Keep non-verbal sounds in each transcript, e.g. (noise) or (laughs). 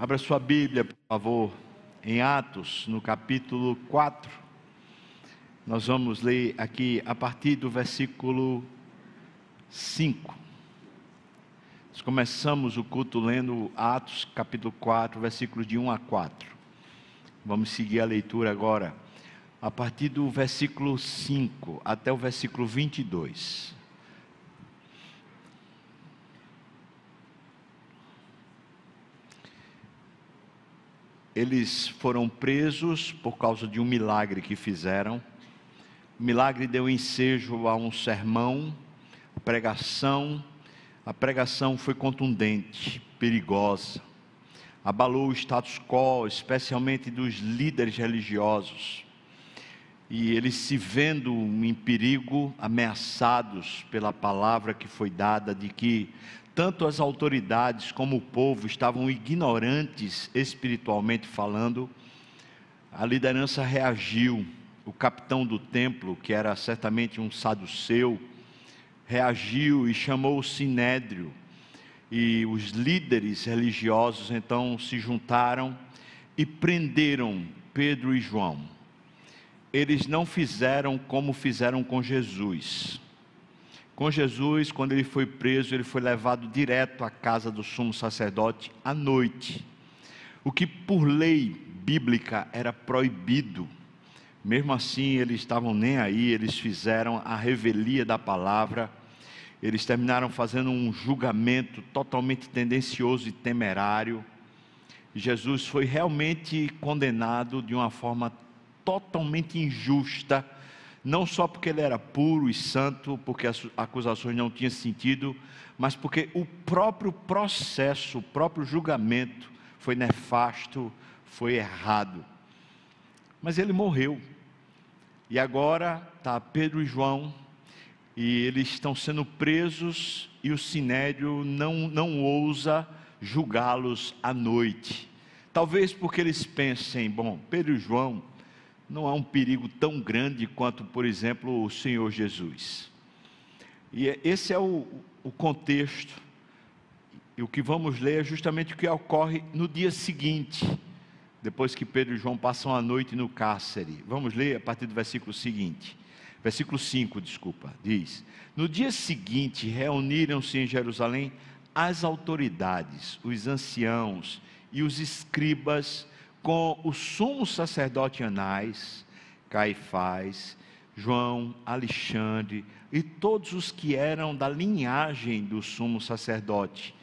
Abra sua Bíblia, por favor, em Atos, no capítulo 4. Nós vamos ler aqui a partir do versículo 5. Nós começamos o culto lendo Atos, capítulo 4, versículos de 1 a 4. Vamos seguir a leitura agora, a partir do versículo 5 até o versículo 22. Eles foram presos por causa de um milagre que fizeram. O milagre deu ensejo a um sermão, pregação. A pregação foi contundente, perigosa. Abalou o status quo, especialmente dos líderes religiosos. E eles se vendo em perigo, ameaçados pela palavra que foi dada de que tanto as autoridades como o povo estavam ignorantes espiritualmente falando, a liderança reagiu. O capitão do templo, que era certamente um saduceu, reagiu e chamou o sinédrio. E os líderes religiosos então se juntaram e prenderam Pedro e João. Eles não fizeram como fizeram com Jesus com Jesus, quando ele foi preso, ele foi levado direto à casa do sumo sacerdote à noite. O que por lei bíblica era proibido. Mesmo assim, eles estavam nem aí, eles fizeram a revelia da palavra. Eles terminaram fazendo um julgamento totalmente tendencioso e temerário. Jesus foi realmente condenado de uma forma totalmente injusta não só porque ele era puro e santo, porque as acusações não tinham sentido, mas porque o próprio processo, o próprio julgamento foi nefasto, foi errado. Mas ele morreu. E agora está Pedro e João, e eles estão sendo presos, e o sinédrio não, não ousa julgá-los à noite. Talvez porque eles pensem, bom, Pedro e João não há um perigo tão grande quanto, por exemplo, o Senhor Jesus. E é, esse é o, o contexto. E o que vamos ler é justamente o que ocorre no dia seguinte, depois que Pedro e João passam a noite no cárcere. Vamos ler a partir do versículo seguinte. Versículo 5, desculpa, diz: No dia seguinte reuniram-se em Jerusalém as autoridades, os anciãos e os escribas com o sumo sacerdote Anás, Caifás, João, Alexandre e todos os que eram da linhagem do sumo sacerdote.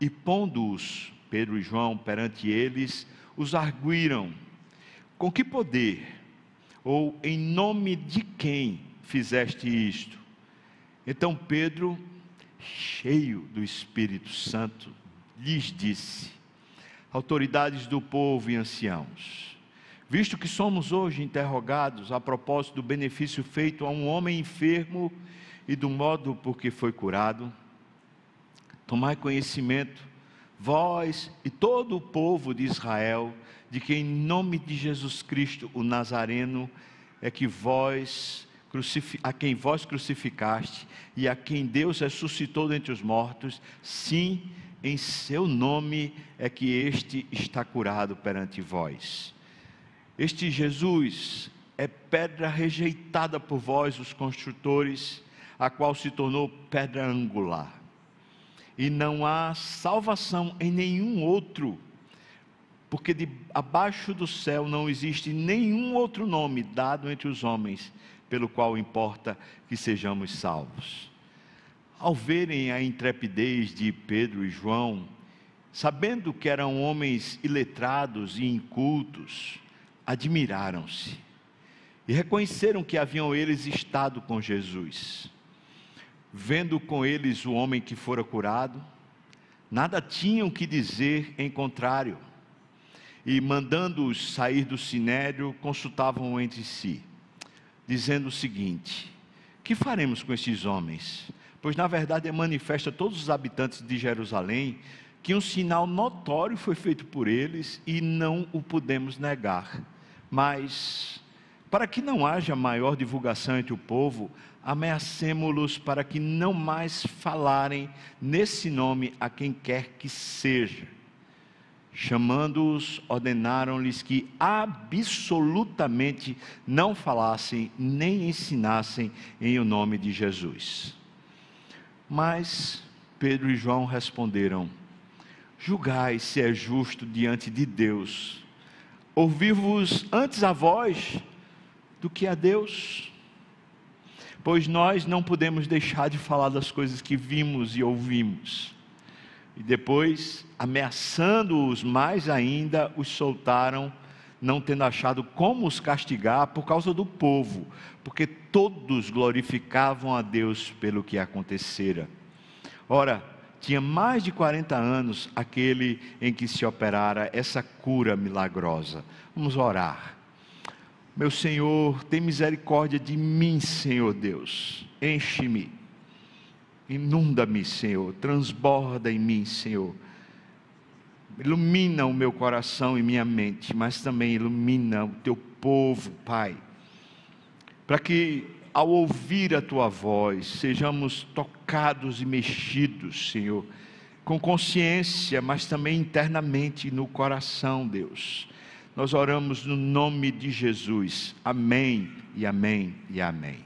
E pondo-os, Pedro e João, perante eles, os arguíram: Com que poder, ou em nome de quem fizeste isto? Então Pedro, cheio do Espírito Santo, lhes disse: autoridades do povo e anciãos. Visto que somos hoje interrogados a propósito do benefício feito a um homem enfermo e do modo por que foi curado, tomai conhecimento, vós e todo o povo de Israel, de que em nome de Jesus Cristo, o Nazareno, é que vós a quem vós crucificaste e a quem Deus ressuscitou dentre os mortos, sim, em seu nome é que este está curado perante vós. Este Jesus é pedra rejeitada por vós, os construtores, a qual se tornou pedra angular. E não há salvação em nenhum outro, porque de abaixo do céu não existe nenhum outro nome dado entre os homens, pelo qual importa que sejamos salvos ao verem a intrepidez de Pedro e João, sabendo que eram homens iletrados e incultos, admiraram-se e reconheceram que haviam eles estado com Jesus. Vendo com eles o homem que fora curado, nada tinham que dizer em contrário, e mandando-os sair do sinédrio, consultavam entre si, dizendo o seguinte: Que faremos com estes homens? Pois na verdade é manifesta a todos os habitantes de Jerusalém que um sinal notório foi feito por eles e não o podemos negar. Mas, para que não haja maior divulgação entre o povo, ameacemos-los para que não mais falarem nesse nome a quem quer que seja. Chamando-os, ordenaram-lhes que absolutamente não falassem nem ensinassem em o nome de Jesus. Mas Pedro e João responderam: Julgai se é justo diante de Deus, ouvir-vos antes a vós do que a Deus. Pois nós não podemos deixar de falar das coisas que vimos e ouvimos e depois, ameaçando-os mais ainda, os soltaram, não tendo achado como os castigar por causa do povo, porque todos glorificavam a Deus pelo que acontecera. Ora, tinha mais de 40 anos aquele em que se operara essa cura milagrosa. Vamos orar. Meu Senhor, tem misericórdia de mim, Senhor Deus. Enche-me Inunda-me, Senhor, transborda em mim, Senhor. Ilumina o meu coração e minha mente, mas também ilumina o teu povo, Pai. Para que ao ouvir a tua voz, sejamos tocados e mexidos, Senhor, com consciência, mas também internamente no coração, Deus. Nós oramos no nome de Jesus. Amém e amém e amém.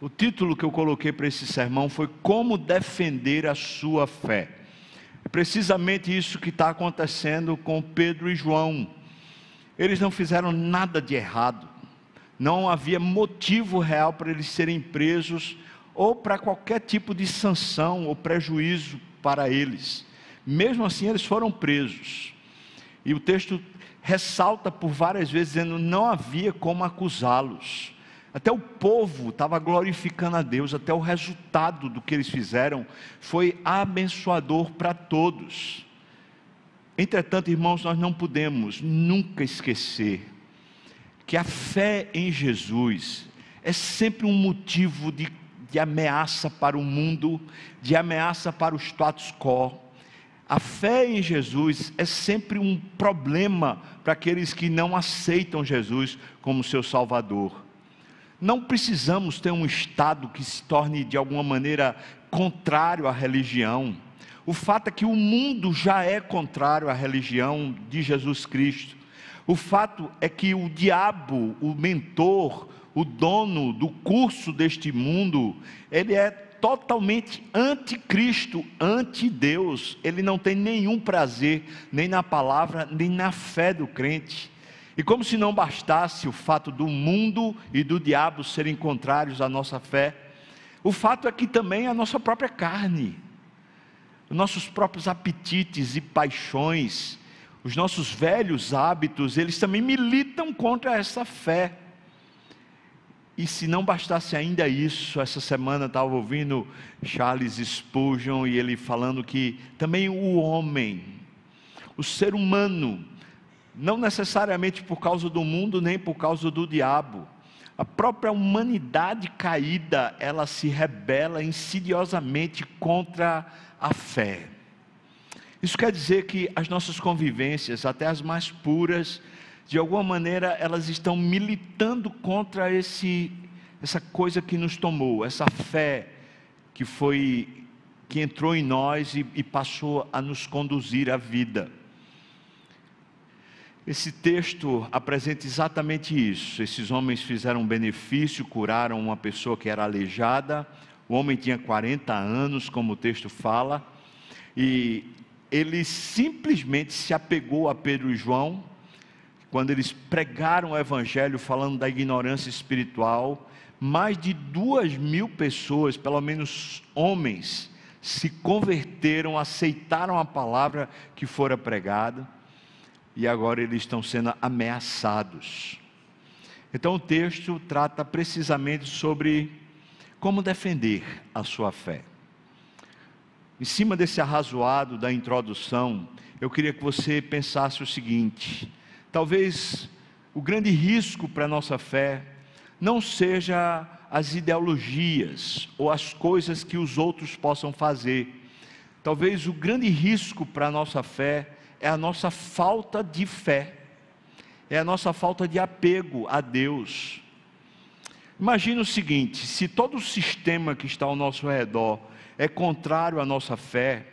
O título que eu coloquei para esse sermão foi Como Defender a Sua Fé. Precisamente isso que está acontecendo com Pedro e João. Eles não fizeram nada de errado, não havia motivo real para eles serem presos ou para qualquer tipo de sanção ou prejuízo para eles. Mesmo assim, eles foram presos. E o texto ressalta por várias vezes, dizendo: não havia como acusá-los. Até o povo estava glorificando a Deus, até o resultado do que eles fizeram foi abençoador para todos. Entretanto, irmãos, nós não podemos nunca esquecer que a fé em Jesus é sempre um motivo de, de ameaça para o mundo, de ameaça para o status quo. A fé em Jesus é sempre um problema para aqueles que não aceitam Jesus como seu Salvador. Não precisamos ter um Estado que se torne de alguma maneira contrário à religião. O fato é que o mundo já é contrário à religião de Jesus Cristo. O fato é que o diabo, o mentor, o dono do curso deste mundo, ele é totalmente anticristo, anti-Deus. Ele não tem nenhum prazer nem na palavra, nem na fé do crente. E como se não bastasse o fato do mundo e do diabo serem contrários à nossa fé, o fato é que também a nossa própria carne, os nossos próprios apetites e paixões, os nossos velhos hábitos, eles também militam contra essa fé. E se não bastasse ainda isso, essa semana estava ouvindo Charles Spurgeon e ele falando que também o homem, o ser humano, não necessariamente por causa do mundo, nem por causa do diabo. A própria humanidade caída, ela se rebela insidiosamente contra a fé. Isso quer dizer que as nossas convivências, até as mais puras, de alguma maneira elas estão militando contra esse essa coisa que nos tomou, essa fé que foi que entrou em nós e, e passou a nos conduzir à vida. Esse texto apresenta exatamente isso. Esses homens fizeram um benefício, curaram uma pessoa que era aleijada. O homem tinha 40 anos, como o texto fala, e ele simplesmente se apegou a Pedro e João, quando eles pregaram o Evangelho falando da ignorância espiritual. Mais de duas mil pessoas, pelo menos homens, se converteram, aceitaram a palavra que fora pregada e agora eles estão sendo ameaçados. Então o texto trata precisamente sobre como defender a sua fé. Em cima desse arrazoado da introdução, eu queria que você pensasse o seguinte: talvez o grande risco para a nossa fé não seja as ideologias ou as coisas que os outros possam fazer. Talvez o grande risco para a nossa fé é a nossa falta de fé, é a nossa falta de apego a Deus. Imagina o seguinte: se todo o sistema que está ao nosso redor é contrário à nossa fé,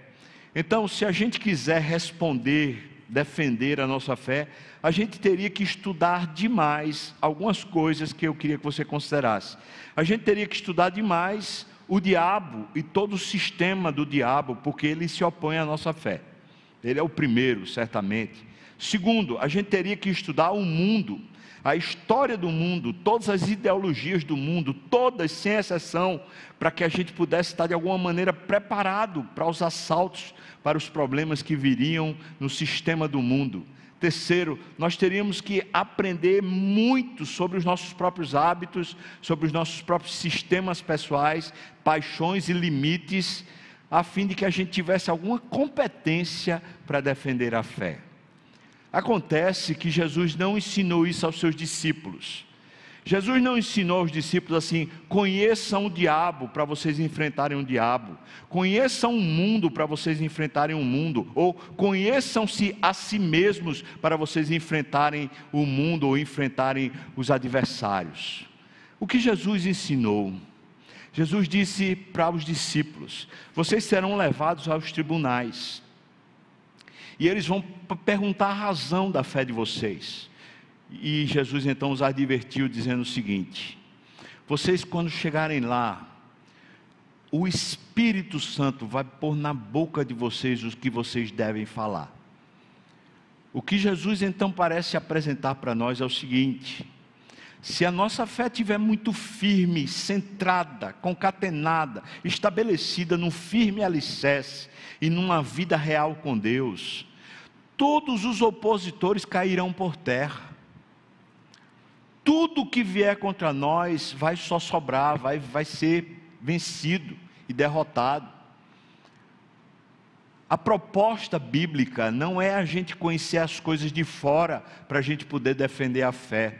então se a gente quiser responder defender a nossa fé, a gente teria que estudar demais algumas coisas que eu queria que você considerasse. A gente teria que estudar demais o diabo e todo o sistema do diabo, porque ele se opõe à nossa fé. Ele é o primeiro, certamente. Segundo, a gente teria que estudar o mundo, a história do mundo, todas as ideologias do mundo, todas sem exceção, para que a gente pudesse estar de alguma maneira preparado para os assaltos, para os problemas que viriam no sistema do mundo. Terceiro, nós teríamos que aprender muito sobre os nossos próprios hábitos, sobre os nossos próprios sistemas pessoais, paixões e limites, a fim de que a gente tivesse alguma competência para defender a fé. Acontece que Jesus não ensinou isso aos seus discípulos. Jesus não ensinou aos discípulos assim: conheçam o diabo para vocês enfrentarem o diabo, conheçam o mundo para vocês enfrentarem o mundo, ou conheçam-se a si mesmos para vocês enfrentarem o mundo ou enfrentarem os adversários. O que Jesus ensinou? Jesus disse para os discípulos: vocês serão levados aos tribunais, e eles vão perguntar a razão da fé de vocês. E Jesus então os advertiu, dizendo o seguinte: Vocês, quando chegarem lá, o Espírito Santo vai pôr na boca de vocês o que vocês devem falar. O que Jesus então parece apresentar para nós é o seguinte: se a nossa fé estiver muito firme, centrada, concatenada, estabelecida num firme alicerce e numa vida real com Deus, todos os opositores cairão por terra tudo que vier contra nós vai só sobrar, vai, vai ser vencido e derrotado. A proposta bíblica não é a gente conhecer as coisas de fora para a gente poder defender a fé.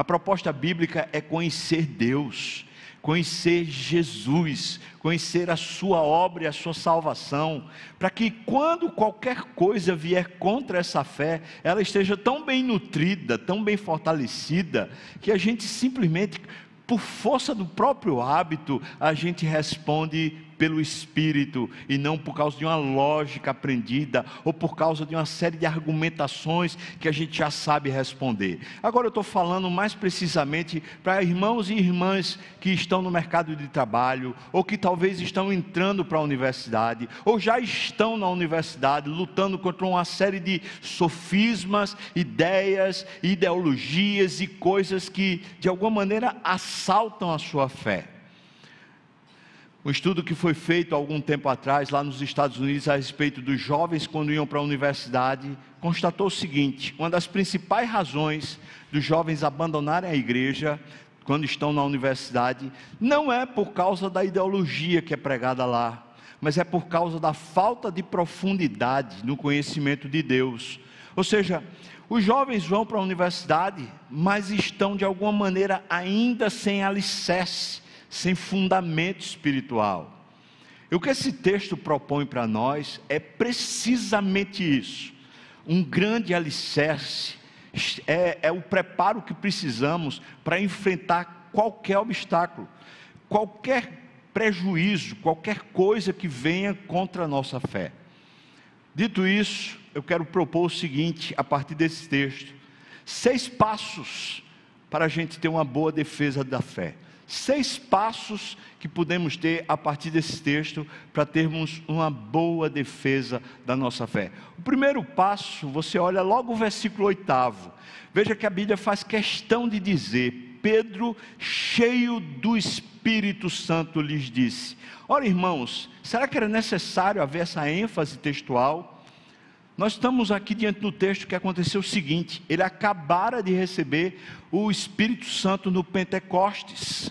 A proposta bíblica é conhecer Deus, conhecer Jesus, conhecer a sua obra e a sua salvação, para que quando qualquer coisa vier contra essa fé, ela esteja tão bem nutrida, tão bem fortalecida, que a gente simplesmente, por força do próprio hábito, a gente responde pelo Espírito e não por causa de uma lógica aprendida ou por causa de uma série de argumentações que a gente já sabe responder. Agora eu estou falando mais precisamente para irmãos e irmãs que estão no mercado de trabalho ou que talvez estão entrando para a universidade ou já estão na universidade lutando contra uma série de sofismas, ideias, ideologias e coisas que de alguma maneira assaltam a sua fé. Um estudo que foi feito algum tempo atrás, lá nos Estados Unidos, a respeito dos jovens quando iam para a universidade, constatou o seguinte: uma das principais razões dos jovens abandonarem a igreja quando estão na universidade não é por causa da ideologia que é pregada lá, mas é por causa da falta de profundidade no conhecimento de Deus. Ou seja, os jovens vão para a universidade, mas estão de alguma maneira ainda sem alicerce sem fundamento espiritual. E o que esse texto propõe para nós é precisamente isso: um grande alicerce, é, é o preparo que precisamos para enfrentar qualquer obstáculo, qualquer prejuízo, qualquer coisa que venha contra a nossa fé. Dito isso, eu quero propor o seguinte, a partir desse texto: seis passos para a gente ter uma boa defesa da fé seis passos que podemos ter a partir desse texto para termos uma boa defesa da nossa fé. O primeiro passo, você olha logo o versículo oitavo. Veja que a Bíblia faz questão de dizer: Pedro, cheio do Espírito Santo, lhes disse. Ora, irmãos, será que era necessário haver essa ênfase textual? Nós estamos aqui diante do texto que aconteceu o seguinte: ele acabara de receber o Espírito Santo no Pentecostes.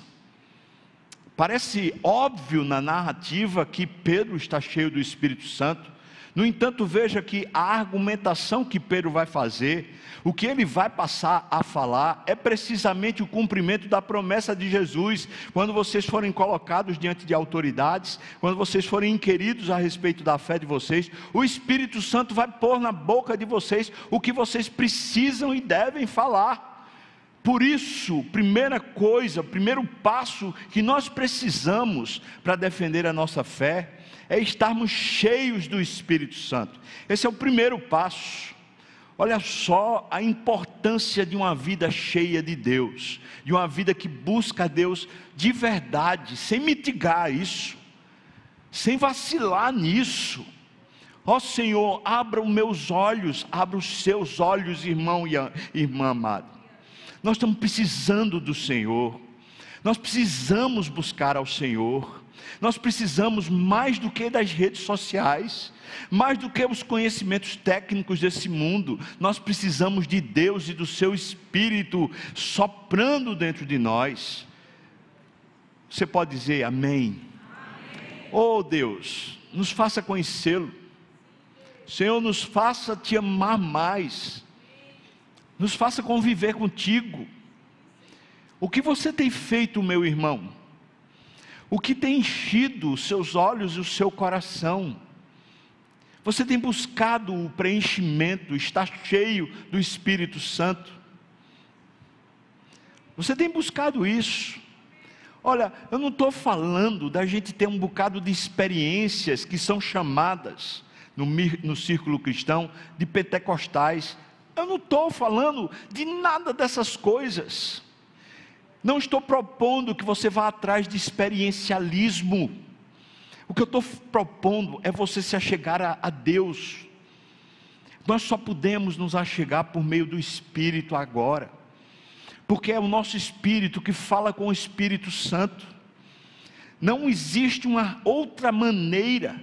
Parece óbvio na narrativa que Pedro está cheio do Espírito Santo. No entanto, veja que a argumentação que Pedro vai fazer, o que ele vai passar a falar, é precisamente o cumprimento da promessa de Jesus. Quando vocês forem colocados diante de autoridades, quando vocês forem inquiridos a respeito da fé de vocês, o Espírito Santo vai pôr na boca de vocês o que vocês precisam e devem falar. Por isso, primeira coisa, primeiro passo que nós precisamos para defender a nossa fé é estarmos cheios do Espírito Santo. Esse é o primeiro passo. Olha só a importância de uma vida cheia de Deus, de uma vida que busca a Deus de verdade, sem mitigar isso, sem vacilar nisso. Ó oh, Senhor, abra os meus olhos, abra os seus olhos, irmão e irmã amado. Nós estamos precisando do Senhor, nós precisamos buscar ao Senhor, nós precisamos mais do que das redes sociais, mais do que os conhecimentos técnicos desse mundo, nós precisamos de Deus e do seu Espírito soprando dentro de nós. Você pode dizer amém? Oh Deus, nos faça conhecê-lo. Senhor, nos faça te amar mais. Nos faça conviver contigo. O que você tem feito, meu irmão? O que tem enchido os seus olhos e o seu coração? Você tem buscado o preenchimento, está cheio do Espírito Santo? Você tem buscado isso? Olha, eu não estou falando da gente ter um bocado de experiências que são chamadas no, no círculo cristão de pentecostais. Eu não estou falando de nada dessas coisas. Não estou propondo que você vá atrás de experiencialismo. O que eu estou propondo é você se achegar a, a Deus. Nós só podemos nos achegar por meio do Espírito agora, porque é o nosso Espírito que fala com o Espírito Santo. Não existe uma outra maneira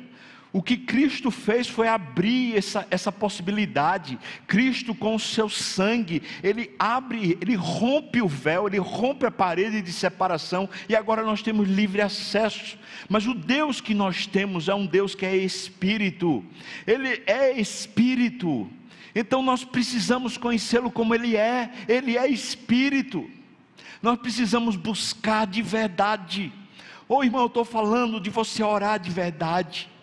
o que Cristo fez foi abrir essa, essa possibilidade. Cristo, com o seu sangue, ele abre, ele rompe o véu, ele rompe a parede de separação, e agora nós temos livre acesso. Mas o Deus que nós temos é um Deus que é espírito, ele é espírito. Então nós precisamos conhecê-lo como ele é, ele é espírito. Nós precisamos buscar de verdade. Ô oh, irmão, eu estou falando de você orar de verdade.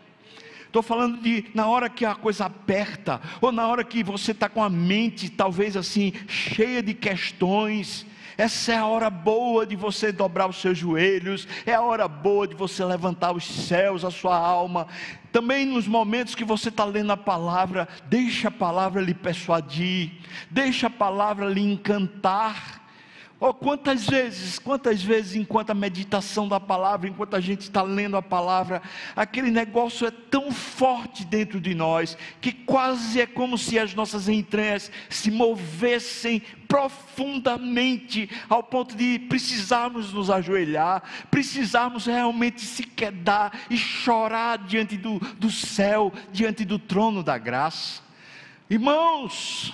Estou falando de na hora que a coisa aperta, ou na hora que você está com a mente talvez assim, cheia de questões. Essa é a hora boa de você dobrar os seus joelhos, é a hora boa de você levantar os céus, a sua alma. Também nos momentos que você está lendo a palavra, deixa a palavra lhe persuadir, deixa a palavra lhe encantar. Oh, quantas vezes, quantas vezes, enquanto a meditação da palavra, enquanto a gente está lendo a palavra, aquele negócio é tão forte dentro de nós, que quase é como se as nossas entranhas se movessem profundamente, ao ponto de precisarmos nos ajoelhar, precisarmos realmente se quedar e chorar diante do, do céu, diante do trono da graça. Irmãos,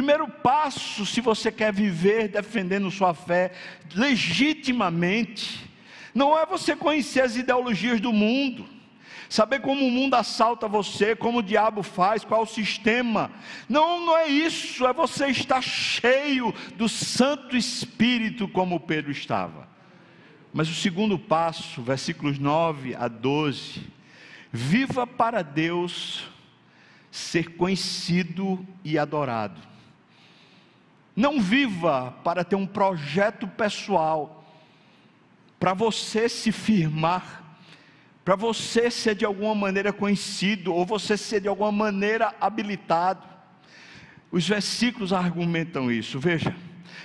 primeiro passo, se você quer viver defendendo sua fé legitimamente, não é você conhecer as ideologias do mundo, saber como o mundo assalta você, como o diabo faz, qual o sistema. Não, não é isso, é você estar cheio do Santo Espírito, como Pedro estava. Mas o segundo passo, versículos 9 a 12: viva para Deus ser conhecido e adorado. Não viva para ter um projeto pessoal, para você se firmar, para você ser de alguma maneira conhecido, ou você ser de alguma maneira habilitado. Os versículos argumentam isso, veja,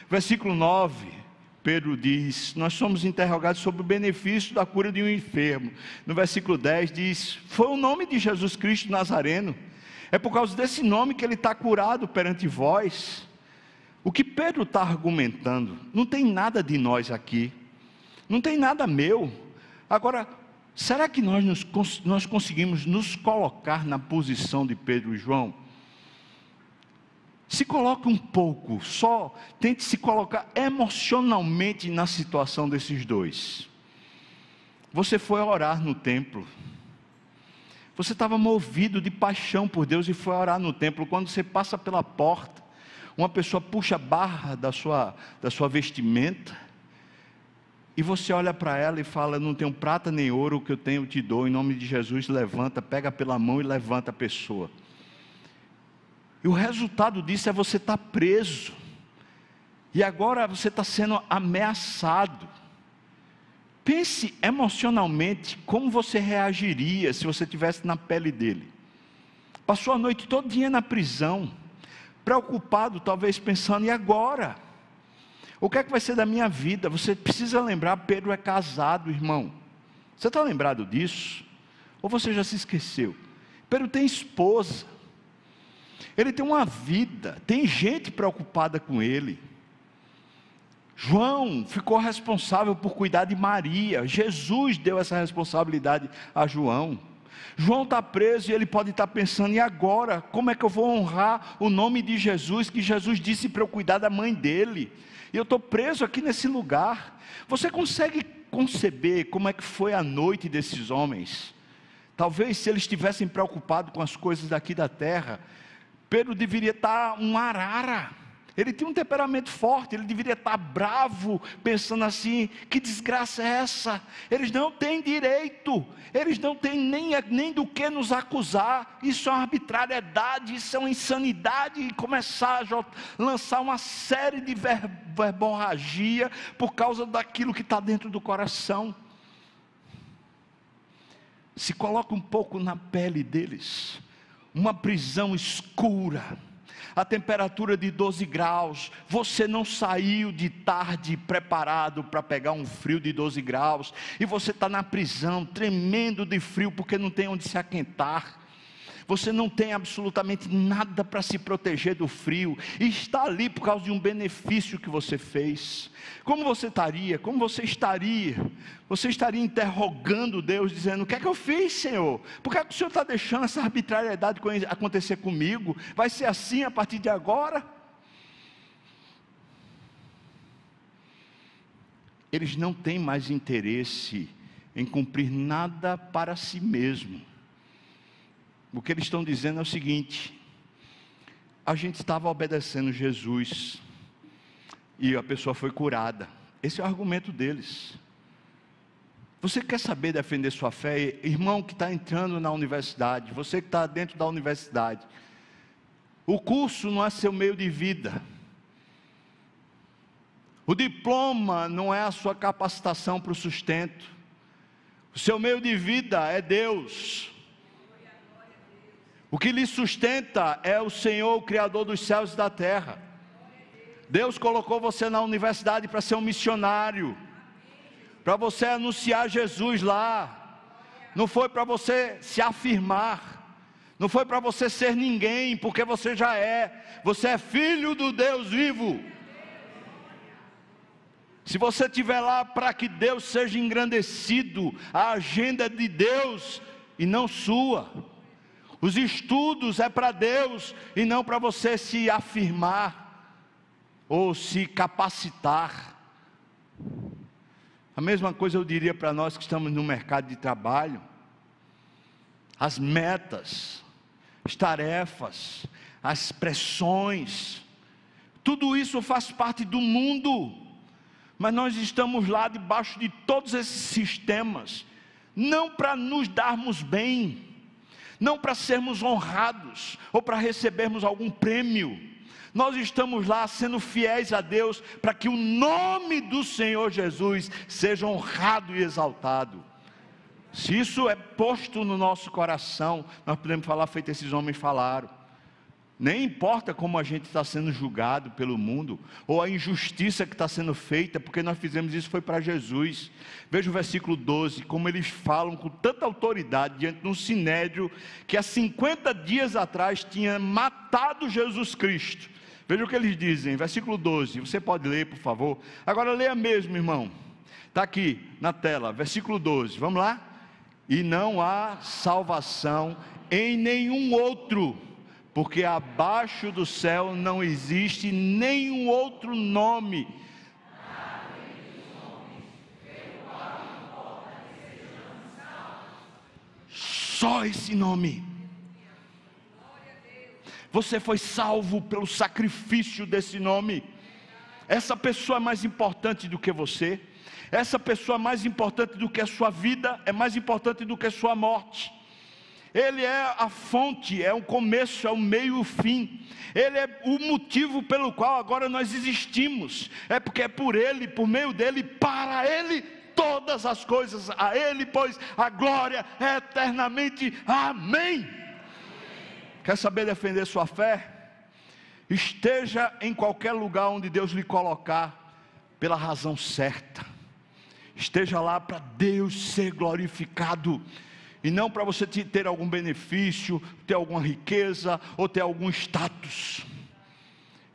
versículo 9, Pedro diz: Nós somos interrogados sobre o benefício da cura de um enfermo. No versículo 10 diz: Foi o nome de Jesus Cristo Nazareno, é por causa desse nome que ele está curado perante vós. O que Pedro está argumentando, não tem nada de nós aqui, não tem nada meu. Agora, será que nós, nos, nós conseguimos nos colocar na posição de Pedro e João? Se coloque um pouco, só tente se colocar emocionalmente na situação desses dois. Você foi orar no templo. Você estava movido de paixão por Deus e foi orar no templo. Quando você passa pela porta, uma pessoa puxa a barra da sua, da sua vestimenta, e você olha para ela e fala: Não tenho prata nem ouro, o que eu tenho te dou, em nome de Jesus, levanta, pega pela mão e levanta a pessoa. E o resultado disso é você estar tá preso, e agora você está sendo ameaçado. Pense emocionalmente como você reagiria se você estivesse na pele dele. Passou a noite todinha na prisão, preocupado, talvez pensando, e agora? O que é que vai ser da minha vida? Você precisa lembrar, Pedro é casado, irmão. Você está lembrado disso? Ou você já se esqueceu? Pedro tem esposa. Ele tem uma vida, tem gente preocupada com ele. João ficou responsável por cuidar de Maria. Jesus deu essa responsabilidade a João. João está preso e ele pode estar tá pensando: e agora? Como é que eu vou honrar o nome de Jesus? Que Jesus disse para eu cuidar da mãe dele. E eu estou preso aqui nesse lugar. Você consegue conceber como é que foi a noite desses homens? Talvez se eles estivessem preocupados com as coisas daqui da terra, Pedro deveria estar tá um arara ele tinha um temperamento forte, ele deveria estar bravo, pensando assim: que desgraça é essa? Eles não têm direito, eles não têm nem, nem do que nos acusar. Isso é uma arbitrariedade, isso é uma insanidade. E começar a lançar uma série de verborragia por causa daquilo que está dentro do coração. Se coloca um pouco na pele deles, uma prisão escura a temperatura de 12 graus, você não saiu de tarde preparado para pegar um frio de 12 graus, e você está na prisão, tremendo de frio, porque não tem onde se aquentar você não tem absolutamente nada para se proteger do frio, e está ali por causa de um benefício que você fez. Como você estaria? Como você estaria? Você estaria interrogando Deus, dizendo: O que é que eu fiz, Senhor? Por que, é que o Senhor está deixando essa arbitrariedade acontecer comigo? Vai ser assim a partir de agora? Eles não têm mais interesse em cumprir nada para si mesmo o que eles estão dizendo é o seguinte: a gente estava obedecendo Jesus e a pessoa foi curada. Esse é o argumento deles. Você quer saber defender sua fé, irmão que está entrando na universidade, você que está dentro da universidade, o curso não é seu meio de vida, o diploma não é a sua capacitação para o sustento, o seu meio de vida é Deus. O que lhe sustenta é o Senhor, o Criador dos céus e da terra. Deus colocou você na universidade para ser um missionário, para você anunciar Jesus lá. Não foi para você se afirmar, não foi para você ser ninguém, porque você já é. Você é filho do Deus vivo. Se você estiver lá para que Deus seja engrandecido, a agenda de Deus e não sua. Os estudos é para Deus e não para você se afirmar ou se capacitar. A mesma coisa eu diria para nós que estamos no mercado de trabalho. As metas, as tarefas, as pressões, tudo isso faz parte do mundo, mas nós estamos lá debaixo de todos esses sistemas, não para nos darmos bem, não para sermos honrados ou para recebermos algum prêmio. Nós estamos lá sendo fiéis a Deus para que o nome do Senhor Jesus seja honrado e exaltado. Se isso é posto no nosso coração, nós podemos falar feito esses homens falaram. Nem importa como a gente está sendo julgado pelo mundo, ou a injustiça que está sendo feita, porque nós fizemos isso foi para Jesus. Veja o versículo 12, como eles falam com tanta autoridade diante de um sinédrio que há 50 dias atrás tinha matado Jesus Cristo. Veja o que eles dizem, versículo 12, você pode ler, por favor. Agora leia mesmo, irmão. Está aqui na tela, versículo 12, vamos lá? E não há salvação em nenhum outro porque abaixo do céu não existe nenhum outro nome. Só esse nome. Você foi salvo pelo sacrifício desse nome. Essa pessoa é mais importante do que você. Essa pessoa é mais importante do que a sua vida, é mais importante do que a sua morte. Ele é a fonte, é o começo, é o meio e o fim. Ele é o motivo pelo qual agora nós existimos. É porque é por Ele, por meio dele, para Ele todas as coisas. A Ele, pois, a glória é eternamente. Amém. Quer saber defender sua fé? Esteja em qualquer lugar onde Deus lhe colocar, pela razão certa. Esteja lá para Deus ser glorificado e não para você ter algum benefício, ter alguma riqueza ou ter algum status.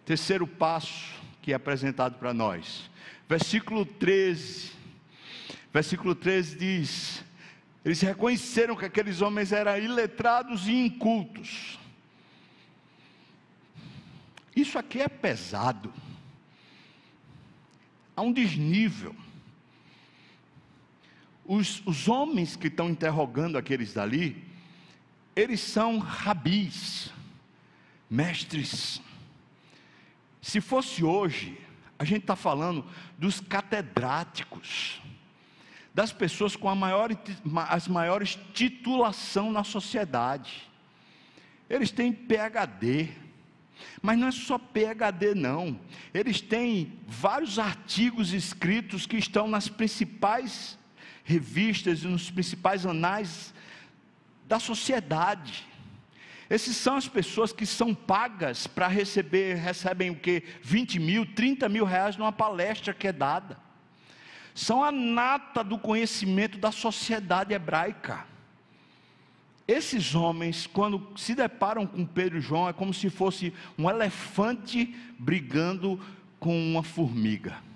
Terceiro passo que é apresentado para nós, versículo 13. Versículo 13 diz: Eles reconheceram que aqueles homens eram iletrados e incultos. Isso aqui é pesado. Há um desnível os, os homens que estão interrogando aqueles dali, eles são rabis, mestres. Se fosse hoje, a gente está falando dos catedráticos, das pessoas com a maior, as maiores titulação na sociedade. Eles têm PhD, mas não é só PhD, não. Eles têm vários artigos escritos que estão nas principais revistas e nos principais anais da sociedade. Esses são as pessoas que são pagas para receber, recebem o que? 20 mil, 30 mil reais numa palestra que é dada. São a nata do conhecimento da sociedade hebraica. Esses homens, quando se deparam com Pedro e João, é como se fosse um elefante brigando com uma formiga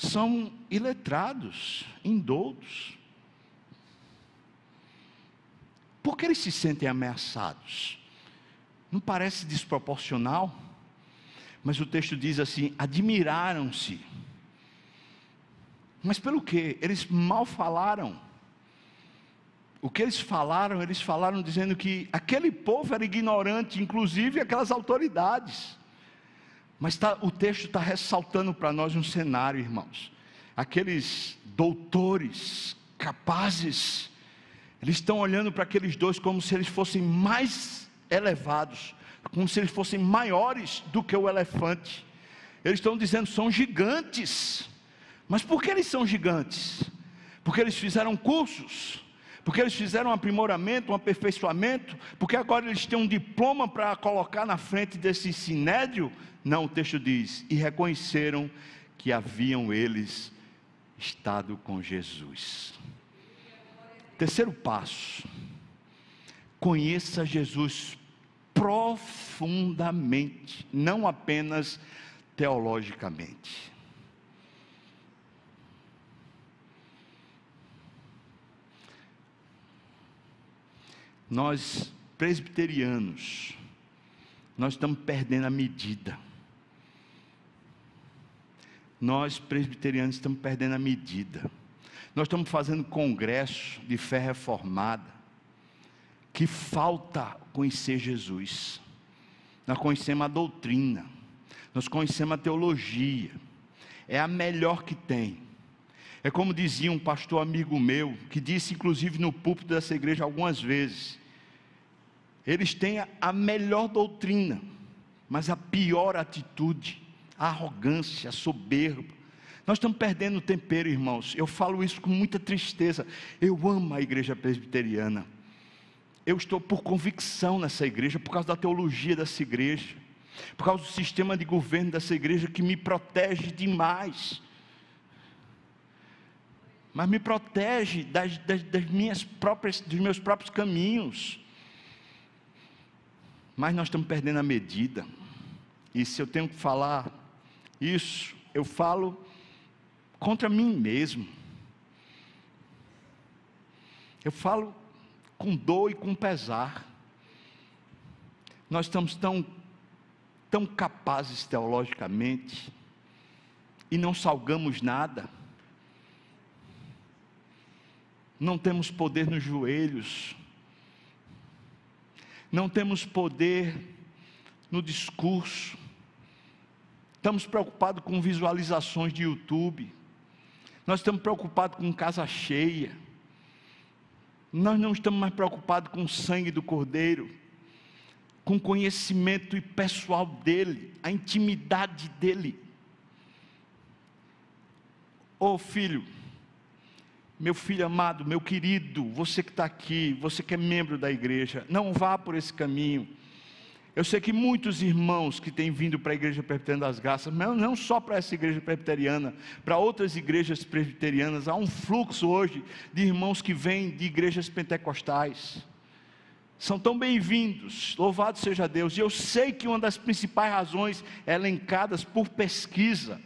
são iletrados, indoutos. Por que eles se sentem ameaçados? Não parece desproporcional? Mas o texto diz assim: admiraram-se. Mas pelo que? Eles mal falaram. O que eles falaram? Eles falaram dizendo que aquele povo era ignorante, inclusive aquelas autoridades. Mas tá, o texto está ressaltando para nós um cenário, irmãos. Aqueles doutores capazes, eles estão olhando para aqueles dois como se eles fossem mais elevados, como se eles fossem maiores do que o elefante. Eles estão dizendo são gigantes. Mas por que eles são gigantes? Porque eles fizeram cursos, porque eles fizeram um aprimoramento, um aperfeiçoamento, porque agora eles têm um diploma para colocar na frente desse sinédrio não, o texto diz: e reconheceram que haviam eles estado com Jesus. Terceiro passo: conheça Jesus profundamente, não apenas teologicamente. Nós, presbiterianos, nós estamos perdendo a medida nós presbiterianos estamos perdendo a medida. Nós estamos fazendo congresso de fé reformada, que falta conhecer Jesus. Nós conhecemos a doutrina, nós conhecemos a teologia, é a melhor que tem. É como dizia um pastor amigo meu, que disse inclusive no púlpito dessa igreja algumas vezes: eles têm a melhor doutrina, mas a pior atitude a arrogância, a soberba. Nós estamos perdendo o tempero, irmãos. Eu falo isso com muita tristeza. Eu amo a igreja presbiteriana. Eu estou por convicção nessa igreja, por causa da teologia dessa igreja, por causa do sistema de governo dessa igreja que me protege demais. Mas me protege das, das, das minhas próprias, dos meus próprios caminhos. Mas nós estamos perdendo a medida. E se eu tenho que falar isso eu falo contra mim mesmo. Eu falo com dor e com pesar. Nós estamos tão, tão capazes teologicamente e não salgamos nada. Não temos poder nos joelhos. Não temos poder no discurso Estamos preocupados com visualizações de YouTube. Nós estamos preocupados com casa cheia. Nós não estamos mais preocupados com o sangue do Cordeiro, com o conhecimento pessoal dele, a intimidade dele. Ô oh, filho, Meu filho amado, meu querido, você que está aqui, você que é membro da igreja, não vá por esse caminho. Eu sei que muitos irmãos que têm vindo para a igreja presbiteriana das graças, mas não só para essa igreja presbiteriana, para outras igrejas presbiterianas, há um fluxo hoje de irmãos que vêm de igrejas pentecostais. São tão bem-vindos, louvado seja Deus. E eu sei que uma das principais razões elencadas por pesquisa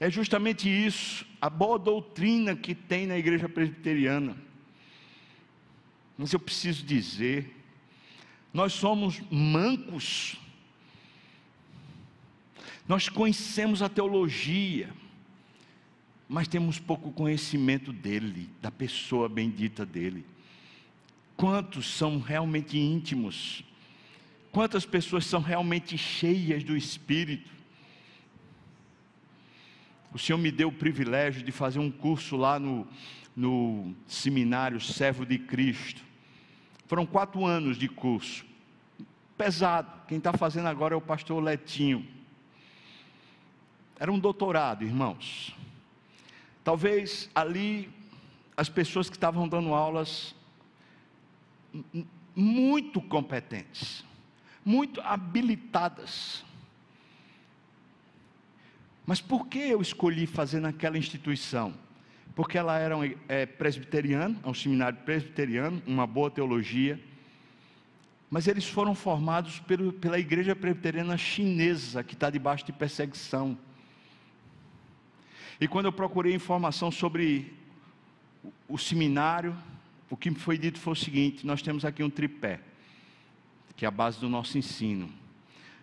é justamente isso, a boa doutrina que tem na igreja presbiteriana. Mas eu preciso dizer, nós somos mancos. Nós conhecemos a teologia, mas temos pouco conhecimento dele, da pessoa bendita dele. Quantos são realmente íntimos? Quantas pessoas são realmente cheias do Espírito? O Senhor me deu o privilégio de fazer um curso lá no, no seminário Servo de Cristo. Foram quatro anos de curso pesado. Quem está fazendo agora é o pastor Letinho. Era um doutorado, irmãos. Talvez ali as pessoas que estavam dando aulas muito competentes, muito habilitadas. Mas por que eu escolhi fazer naquela instituição? Porque ela era é, presbiteriana, um seminário presbiteriano, uma boa teologia, mas eles foram formados pelo, pela igreja presbiteriana chinesa, que está debaixo de perseguição. E quando eu procurei informação sobre o, o seminário, o que me foi dito foi o seguinte: nós temos aqui um tripé, que é a base do nosso ensino: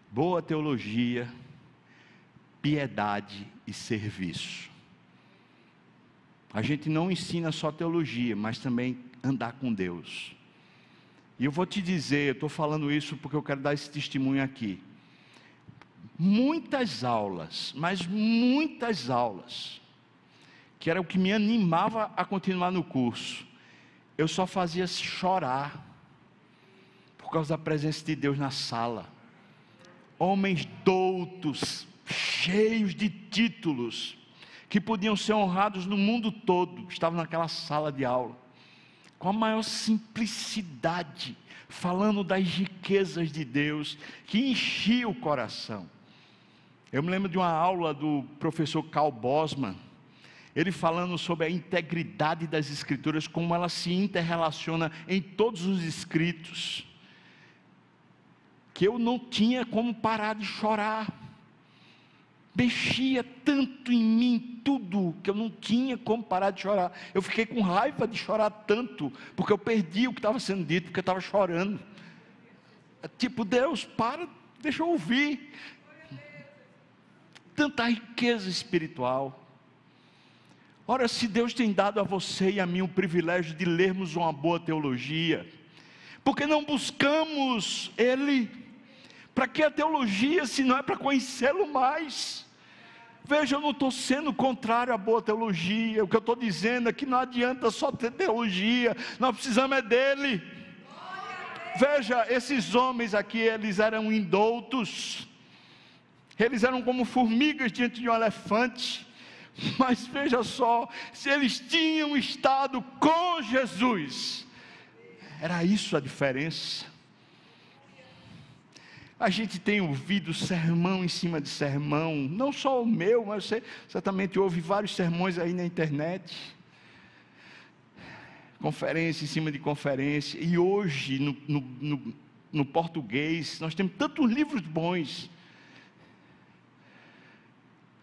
boa teologia, piedade e serviço. A gente não ensina só teologia, mas também andar com Deus. E eu vou te dizer, eu estou falando isso porque eu quero dar esse testemunho aqui. Muitas aulas, mas muitas aulas, que era o que me animava a continuar no curso, eu só fazia chorar, por causa da presença de Deus na sala. Homens doutos, cheios de títulos, que podiam ser honrados no mundo todo, estavam naquela sala de aula com a maior simplicidade, falando das riquezas de Deus, que enchia o coração. Eu me lembro de uma aula do professor Carl Bosman, ele falando sobre a integridade das Escrituras, como ela se interrelaciona em todos os escritos, que eu não tinha como parar de chorar mexia tanto em mim tudo que eu não tinha como parar de chorar. Eu fiquei com raiva de chorar tanto, porque eu perdi o que estava sendo dito, porque eu estava chorando. É tipo, Deus, para, deixa eu ouvir. Tanta riqueza espiritual. Ora, se Deus tem dado a você e a mim o privilégio de lermos uma boa teologia, porque não buscamos Ele? Para que a teologia se não é para conhecê-lo mais? Veja, eu não estou sendo contrário à boa teologia. O que eu estou dizendo é que não adianta só ter teologia, nós precisamos é dele. Veja, esses homens aqui, eles eram indoutos, eles eram como formigas diante de um elefante. Mas veja só, se eles tinham estado com Jesus, era isso a diferença. A gente tem ouvido sermão em cima de sermão, não só o meu, mas você certamente ouve vários sermões aí na internet. Conferência em cima de conferência. E hoje, no, no, no, no português, nós temos tantos livros bons.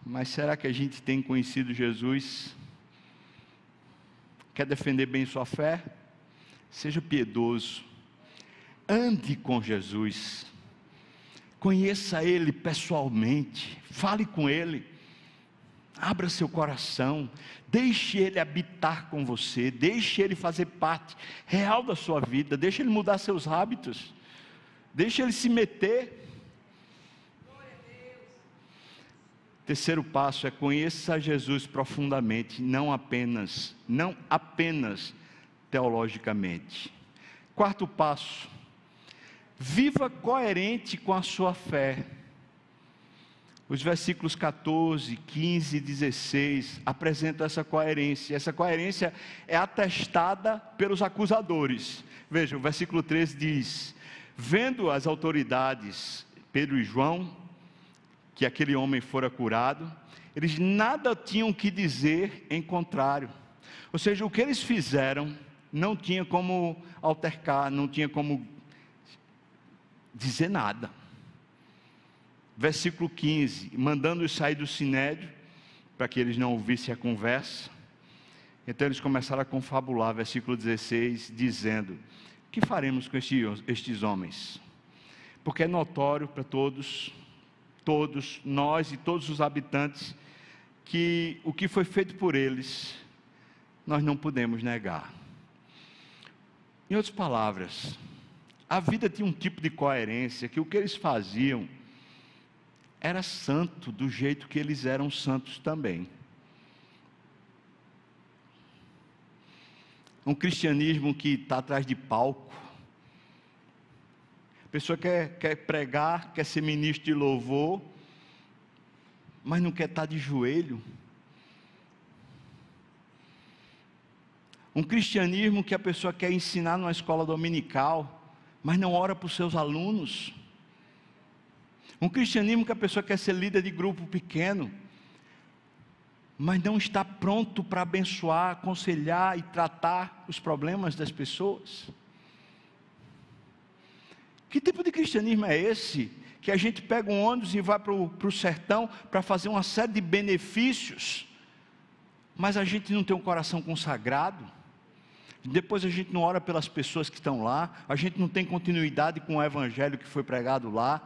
Mas será que a gente tem conhecido Jesus? Quer defender bem sua fé? Seja piedoso. Ande com Jesus Conheça Ele pessoalmente, fale com Ele, abra seu coração, deixe Ele habitar com você, deixe Ele fazer parte real da sua vida, deixe Ele mudar seus hábitos, deixe Ele se meter. Terceiro passo é conheça Jesus profundamente, não apenas, não apenas teologicamente. Quarto passo, Viva coerente com a sua fé. Os versículos 14, 15 e 16 apresentam essa coerência. Essa coerência é atestada pelos acusadores. Veja, o versículo 13 diz: Vendo as autoridades, Pedro e João, que aquele homem fora curado, eles nada tinham que dizer em contrário. Ou seja, o que eles fizeram não tinha como altercar, não tinha como dizer nada. Versículo 15: mandando-os sair do sinédrio, para que eles não ouvissem a conversa. Então eles começaram a confabular, versículo 16, dizendo: Que faremos com estes, estes homens? Porque é notório para todos, todos, nós e todos os habitantes, que o que foi feito por eles, nós não podemos negar. Em outras palavras, a vida tinha um tipo de coerência que o que eles faziam era santo do jeito que eles eram santos também. Um cristianismo que está atrás de palco. A pessoa quer, quer pregar, quer ser ministro de louvor, mas não quer estar tá de joelho. Um cristianismo que a pessoa quer ensinar numa escola dominical, mas não ora para os seus alunos. Um cristianismo que a pessoa quer ser líder de grupo pequeno, mas não está pronto para abençoar, aconselhar e tratar os problemas das pessoas. Que tipo de cristianismo é esse? Que a gente pega um ônibus e vai para o sertão para fazer uma série de benefícios, mas a gente não tem um coração consagrado depois a gente não ora pelas pessoas que estão lá, a gente não tem continuidade com o evangelho que foi pregado lá.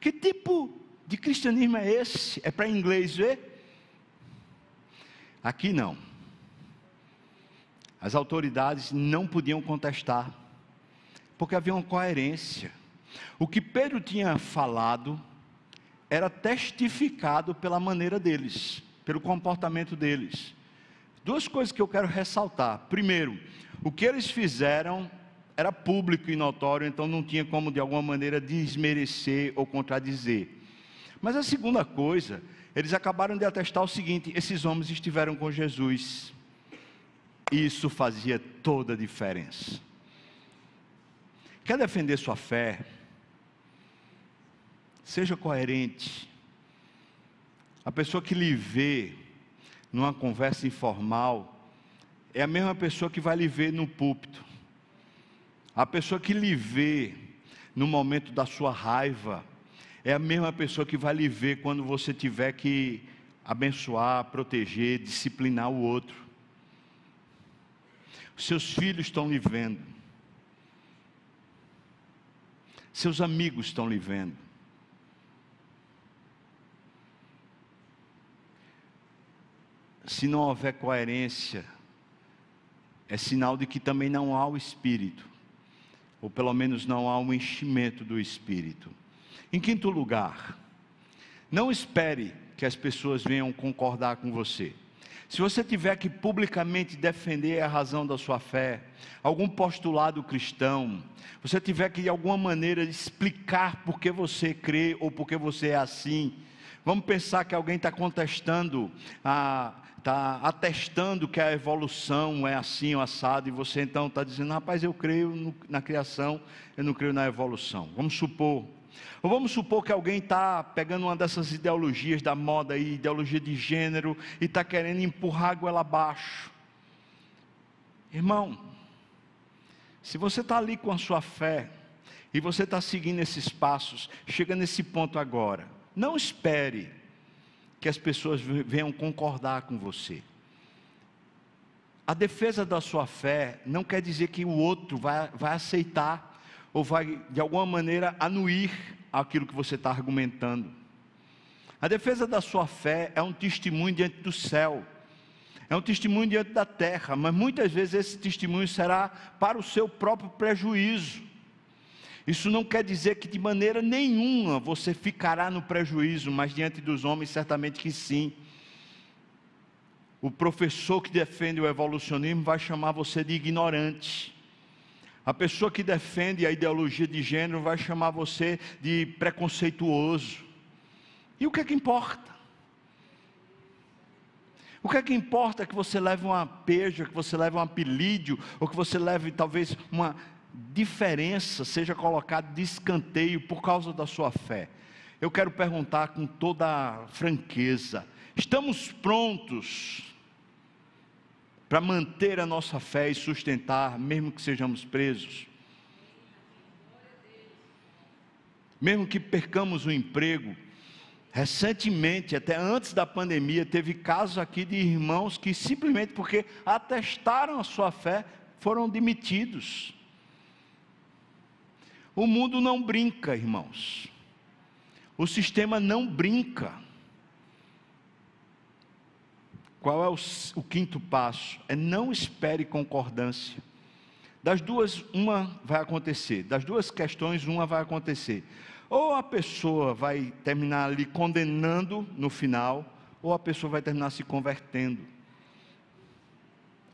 Que tipo de cristianismo é esse? É para inglês ver? Aqui não. As autoridades não podiam contestar, porque havia uma coerência. O que Pedro tinha falado era testificado pela maneira deles, pelo comportamento deles. Duas coisas que eu quero ressaltar. Primeiro, o que eles fizeram era público e notório, então não tinha como de alguma maneira desmerecer ou contradizer. Mas a segunda coisa, eles acabaram de atestar o seguinte: esses homens estiveram com Jesus. Isso fazia toda a diferença. Quer defender sua fé? Seja coerente. A pessoa que lhe vê numa conversa informal, é a mesma pessoa que vai lhe ver no púlpito. A pessoa que lhe vê no momento da sua raiva, é a mesma pessoa que vai lhe ver quando você tiver que abençoar, proteger, disciplinar o outro. Seus filhos estão lhe vendo. Seus amigos estão lhe vendo. Se não houver coerência, é sinal de que também não há o Espírito, ou pelo menos não há um enchimento do Espírito. Em quinto lugar, não espere que as pessoas venham concordar com você. Se você tiver que publicamente defender a razão da sua fé, algum postulado cristão, você tiver que de alguma maneira explicar por que você crê ou por que você é assim, vamos pensar que alguém está contestando a, está atestando que a evolução é assim, o assado, e você então está dizendo, rapaz, eu creio no, na criação, eu não creio na evolução. Vamos supor. Ou vamos supor que alguém está pegando uma dessas ideologias da moda aí, ideologia de gênero, e está querendo empurrar a goela abaixo. Irmão, se você está ali com a sua fé, e você está seguindo esses passos, chega nesse ponto agora, não espere que as pessoas venham concordar com você. A defesa da sua fé não quer dizer que o outro vai, vai aceitar ou vai, de alguma maneira, anuir aquilo que você está argumentando. A defesa da sua fé é um testemunho diante do céu, é um testemunho diante da terra, mas muitas vezes esse testemunho será para o seu próprio prejuízo. Isso não quer dizer que de maneira nenhuma você ficará no prejuízo, mas diante dos homens, certamente que sim. O professor que defende o evolucionismo vai chamar você de ignorante. A pessoa que defende a ideologia de gênero vai chamar você de preconceituoso. E o que é que importa? O que é que importa que você leve uma peja, que você leve um apelídio, ou que você leve talvez uma diferença seja colocada de escanteio por causa da sua fé? Eu quero perguntar com toda franqueza: estamos prontos para manter a nossa fé e sustentar, mesmo que sejamos presos? Mesmo que percamos o emprego, Recentemente, até antes da pandemia, teve casos aqui de irmãos que simplesmente porque atestaram a sua fé foram demitidos. O mundo não brinca, irmãos. O sistema não brinca. Qual é o, o, quinto passo? É não espere concordância. Das duas, uma vai acontecer. Das duas questões, uma vai acontecer. Ou a pessoa vai terminar ali condenando no final, ou a pessoa vai terminar se convertendo.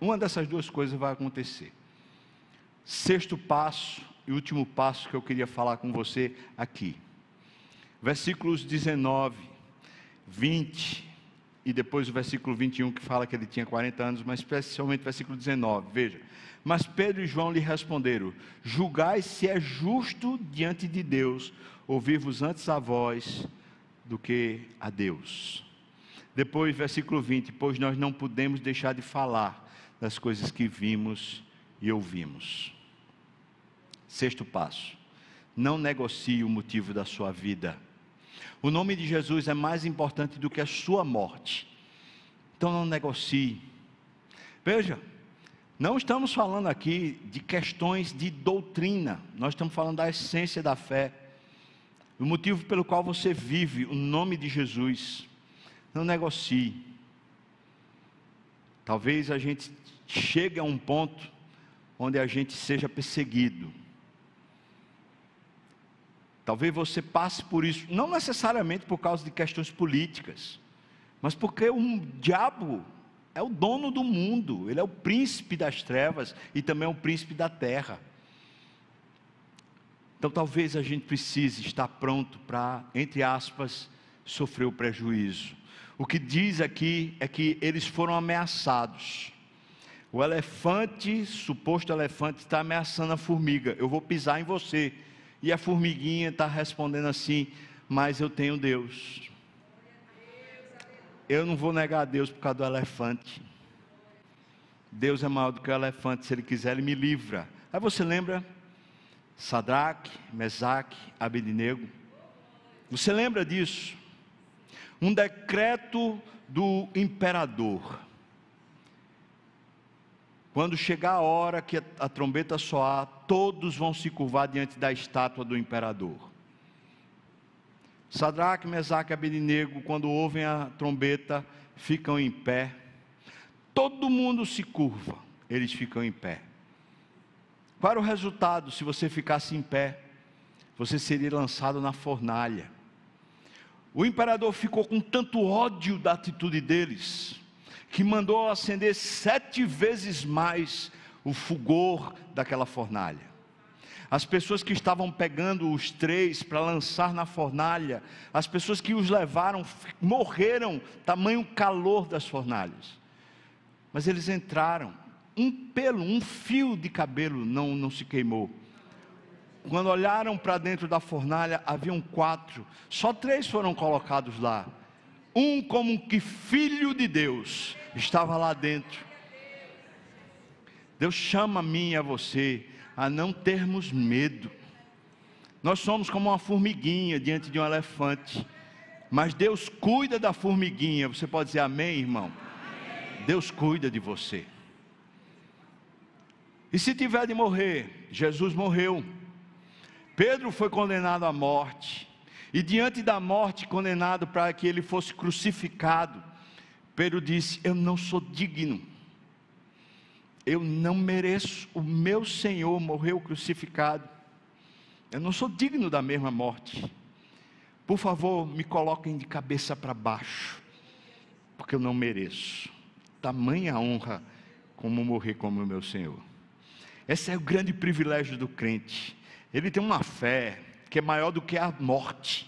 Uma dessas duas coisas vai acontecer. Sexto passo e último passo que eu queria falar com você aqui. Versículos 19, 20 e depois o versículo 21 que fala que ele tinha 40 anos, mas especialmente o versículo 19. Veja: Mas Pedro e João lhe responderam: Julgai se é justo diante de Deus ouvir-vos antes a vós do que a Deus. Depois, versículo 20: Pois nós não podemos deixar de falar das coisas que vimos e ouvimos. Sexto passo: não negocie o motivo da sua vida. O nome de Jesus é mais importante do que a sua morte. Então não negocie. Veja, não estamos falando aqui de questões de doutrina, nós estamos falando da essência da fé o motivo pelo qual você vive o nome de Jesus. Não negocie. Talvez a gente chegue a um ponto onde a gente seja perseguido. Talvez você passe por isso, não necessariamente por causa de questões políticas, mas porque o diabo é o dono do mundo, ele é o príncipe das trevas e também é o príncipe da terra. Então talvez a gente precise estar pronto para, entre aspas, sofrer o prejuízo. O que diz aqui é que eles foram ameaçados. O elefante, suposto elefante, está ameaçando a formiga. Eu vou pisar em você. E a formiguinha está respondendo assim: Mas eu tenho Deus. Eu não vou negar a Deus por causa do elefante. Deus é maior do que o elefante. Se Ele quiser, Ele me livra. Aí você lembra Sadraque, Mesaque, Abednego. Você lembra disso? Um decreto do imperador. Quando chegar a hora que a trombeta soar, todos vão se curvar diante da estátua do imperador. Sadraque, Mesaque e Abednego, quando ouvem a trombeta, ficam em pé. Todo mundo se curva, eles ficam em pé. Qual era o resultado se você ficasse em pé? Você seria lançado na fornalha. O imperador ficou com tanto ódio da atitude deles, que mandou acender sete vezes mais o fulgor daquela fornalha. As pessoas que estavam pegando os três para lançar na fornalha, as pessoas que os levaram morreram, tamanho calor das fornalhas. Mas eles entraram um pelo, um fio de cabelo não, não se queimou. Quando olharam para dentro da fornalha, haviam quatro, só três foram colocados lá. Um, como que filho de Deus, estava lá dentro. Deus chama a mim e a você a não termos medo. Nós somos como uma formiguinha diante de um elefante, mas Deus cuida da formiguinha. Você pode dizer amém, irmão? Deus cuida de você. E se tiver de morrer, Jesus morreu. Pedro foi condenado à morte. E diante da morte, condenado para que ele fosse crucificado, Pedro disse: Eu não sou digno. Eu não mereço. O meu Senhor morreu crucificado. Eu não sou digno da mesma morte. Por favor, me coloquem de cabeça para baixo, porque eu não mereço. Tamanha honra como morrer como o meu Senhor. Esse é o grande privilégio do crente. Ele tem uma fé que é maior do que a morte.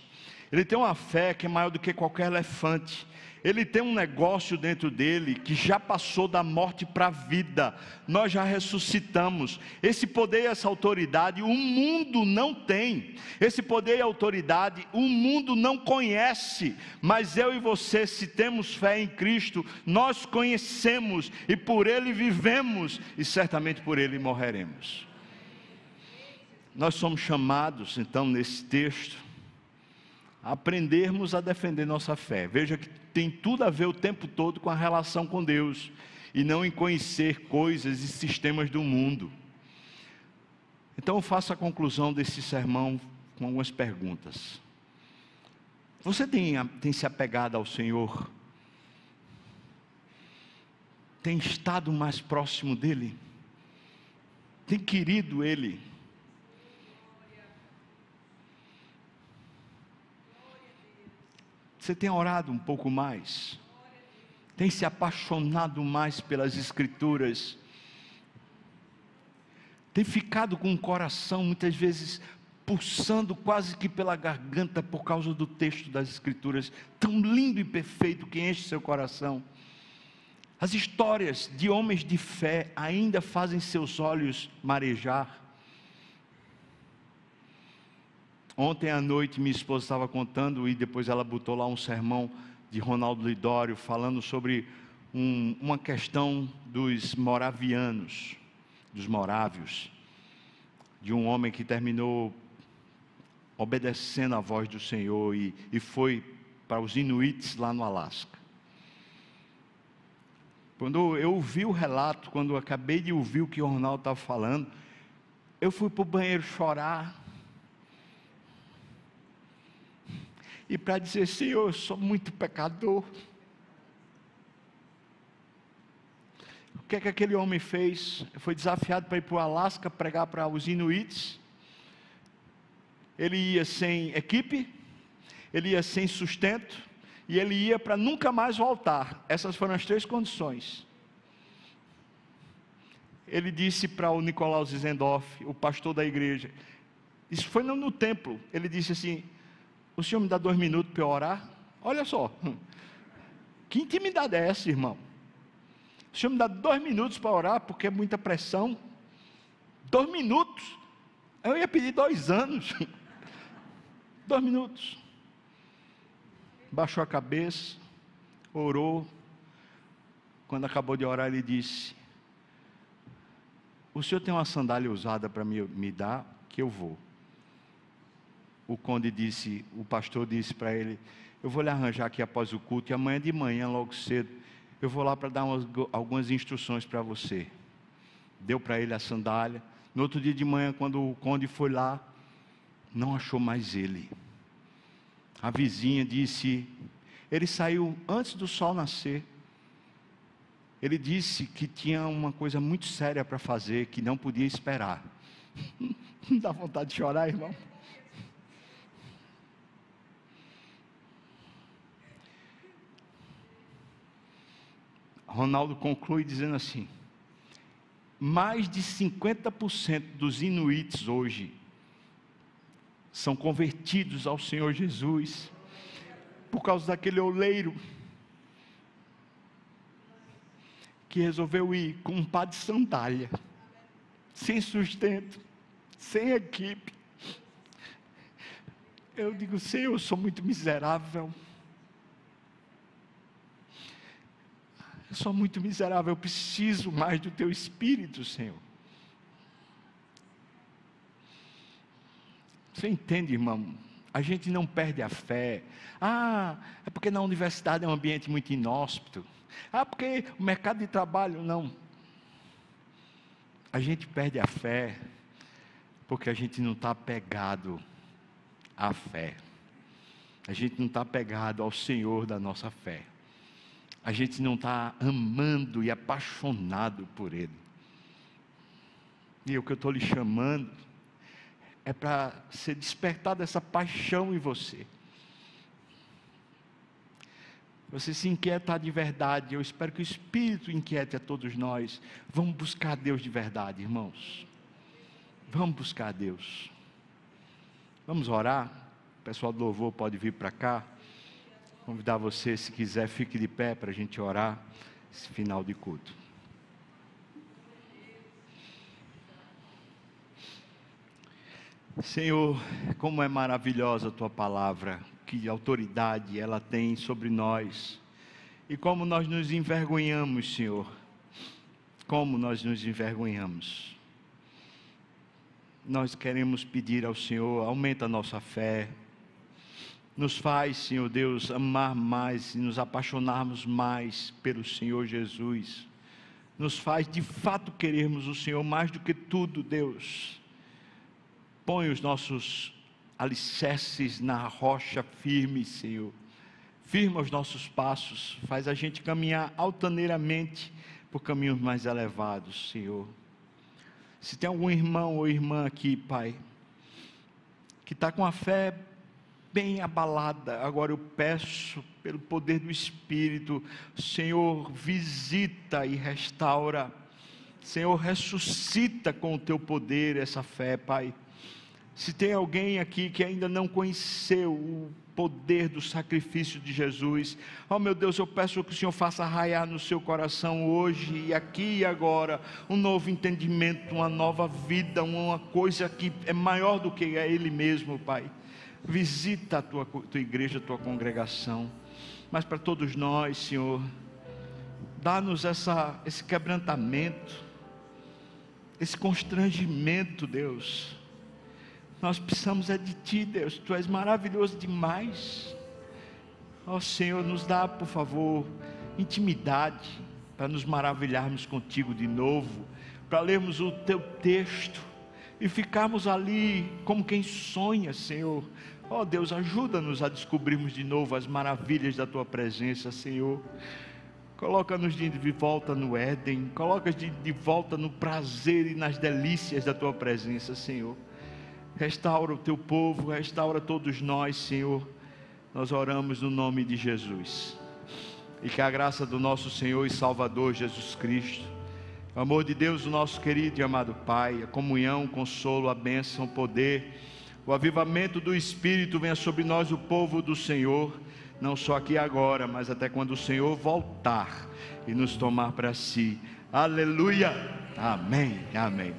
Ele tem uma fé que é maior do que qualquer elefante. Ele tem um negócio dentro dele que já passou da morte para a vida. Nós já ressuscitamos. Esse poder e essa autoridade o mundo não tem. Esse poder e autoridade o mundo não conhece. Mas eu e você, se temos fé em Cristo, nós conhecemos e por ele vivemos e certamente por ele morreremos. Nós somos chamados, então, nesse texto, a aprendermos a defender nossa fé. Veja que tem tudo a ver o tempo todo com a relação com Deus e não em conhecer coisas e sistemas do mundo. Então eu faço a conclusão desse sermão com algumas perguntas. Você tem, tem se apegado ao Senhor? Tem estado mais próximo dEle? Tem querido Ele? Você tem orado um pouco mais? Tem se apaixonado mais pelas Escrituras? Tem ficado com o coração muitas vezes pulsando quase que pela garganta por causa do texto das Escrituras, tão lindo e perfeito que enche seu coração? As histórias de homens de fé ainda fazem seus olhos marejar. Ontem à noite minha esposa estava contando e depois ela botou lá um sermão de Ronaldo Lidório falando sobre um, uma questão dos moravianos, dos morávios, de um homem que terminou obedecendo à voz do Senhor e, e foi para os Inuits lá no Alasca. Quando eu ouvi o relato, quando acabei de ouvir o que o Ronaldo estava falando, eu fui para o banheiro chorar e para dizer: Senhor, eu sou muito pecador. O que é que aquele homem fez? Foi desafiado para ir para o Alasca pregar para os Inuits. Ele ia sem equipe, ele ia sem sustento, e ele ia para nunca mais voltar. Essas foram as três condições. Ele disse para o Nicolau Zizendorf, o pastor da igreja, isso foi no, no templo, ele disse assim: o senhor me dá dois minutos para eu orar? Olha só. (laughs) Que intimidade é essa, irmão? O senhor me dá dois minutos para orar, porque é muita pressão. Dois minutos. Eu ia pedir dois anos. (laughs) Dois minutos. Baixou a cabeça, orou. Quando acabou de orar, ele disse: O senhor tem uma sandália usada para me, me dar, que eu vou o conde disse, o pastor disse para ele: Eu vou lhe arranjar aqui após o culto, e amanhã de manhã, logo cedo, eu vou lá para dar umas, algumas instruções para você. Deu para ele a sandália. No outro dia de manhã, quando o conde foi lá, não achou mais ele. A vizinha disse: Ele saiu antes do sol nascer. Ele disse que tinha uma coisa muito séria para fazer, que não podia esperar. (laughs) Dá vontade de chorar, irmão? Ronaldo conclui dizendo assim: mais de 50% dos inuits hoje são convertidos ao Senhor Jesus por causa daquele oleiro que resolveu ir com um par de sandália, sem sustento, sem equipe. Eu digo, Senhor, eu sou muito miserável. Eu sou muito miserável, eu preciso mais do teu espírito, Senhor. Você entende, irmão? A gente não perde a fé. Ah, é porque na universidade é um ambiente muito inóspito. Ah, porque o mercado de trabalho, não. A gente perde a fé porque a gente não está apegado à fé. A gente não está apegado ao Senhor da nossa fé a gente não está amando e apaixonado por Ele. E o que eu estou lhe chamando é para ser despertada essa paixão em você. Você se inquietar de verdade, eu espero que o Espírito inquiete a todos nós. Vamos buscar Deus de verdade, irmãos. Vamos buscar Deus. Vamos orar. O pessoal do louvor pode vir para cá. Convidar você, se quiser, fique de pé para a gente orar esse final de culto. Senhor, como é maravilhosa a tua palavra, que autoridade ela tem sobre nós. E como nós nos envergonhamos, Senhor. Como nós nos envergonhamos. Nós queremos pedir ao Senhor, aumenta a nossa fé. Nos faz, Senhor Deus, amar mais e nos apaixonarmos mais pelo Senhor Jesus. Nos faz de fato querermos o Senhor mais do que tudo, Deus Põe os nossos alicerces na rocha firme, Senhor. Firma os nossos passos, faz a gente caminhar altaneiramente por caminhos mais elevados, Senhor. Se tem algum irmão ou irmã aqui, Pai, que está com a fé bem abalada, agora eu peço, pelo poder do Espírito, Senhor, visita e restaura. Senhor, ressuscita com o teu poder essa fé, Pai. Se tem alguém aqui que ainda não conheceu o poder do sacrifício de Jesus, oh meu Deus, eu peço que o Senhor faça raiar no seu coração hoje e aqui e agora um novo entendimento, uma nova vida, uma coisa que é maior do que é Ele mesmo, Pai. Visita a tua, tua igreja, a tua congregação, mas para todos nós, Senhor, dá-nos esse quebrantamento, esse constrangimento, Deus nós precisamos é de Ti, Deus. Tu és maravilhoso demais. Ó oh, Senhor, nos dá, por favor, intimidade para nos maravilharmos contigo de novo, para lermos o Teu texto e ficarmos ali como quem sonha, Senhor. Ó oh, Deus, ajuda-nos a descobrirmos de novo as maravilhas da Tua presença, Senhor. Coloca-nos de volta no Éden, coloca-nos de volta no prazer e nas delícias da Tua presença, Senhor. Restaura o teu povo, restaura todos nós, Senhor. Nós oramos no nome de Jesus. E que a graça do nosso Senhor e Salvador Jesus Cristo, o amor de Deus, o nosso querido e amado Pai, a comunhão, o consolo, a bênção, o poder, o avivamento do Espírito venha sobre nós, o povo do Senhor, não só aqui agora, mas até quando o Senhor voltar e nos tomar para si. Aleluia. Amém. Amém.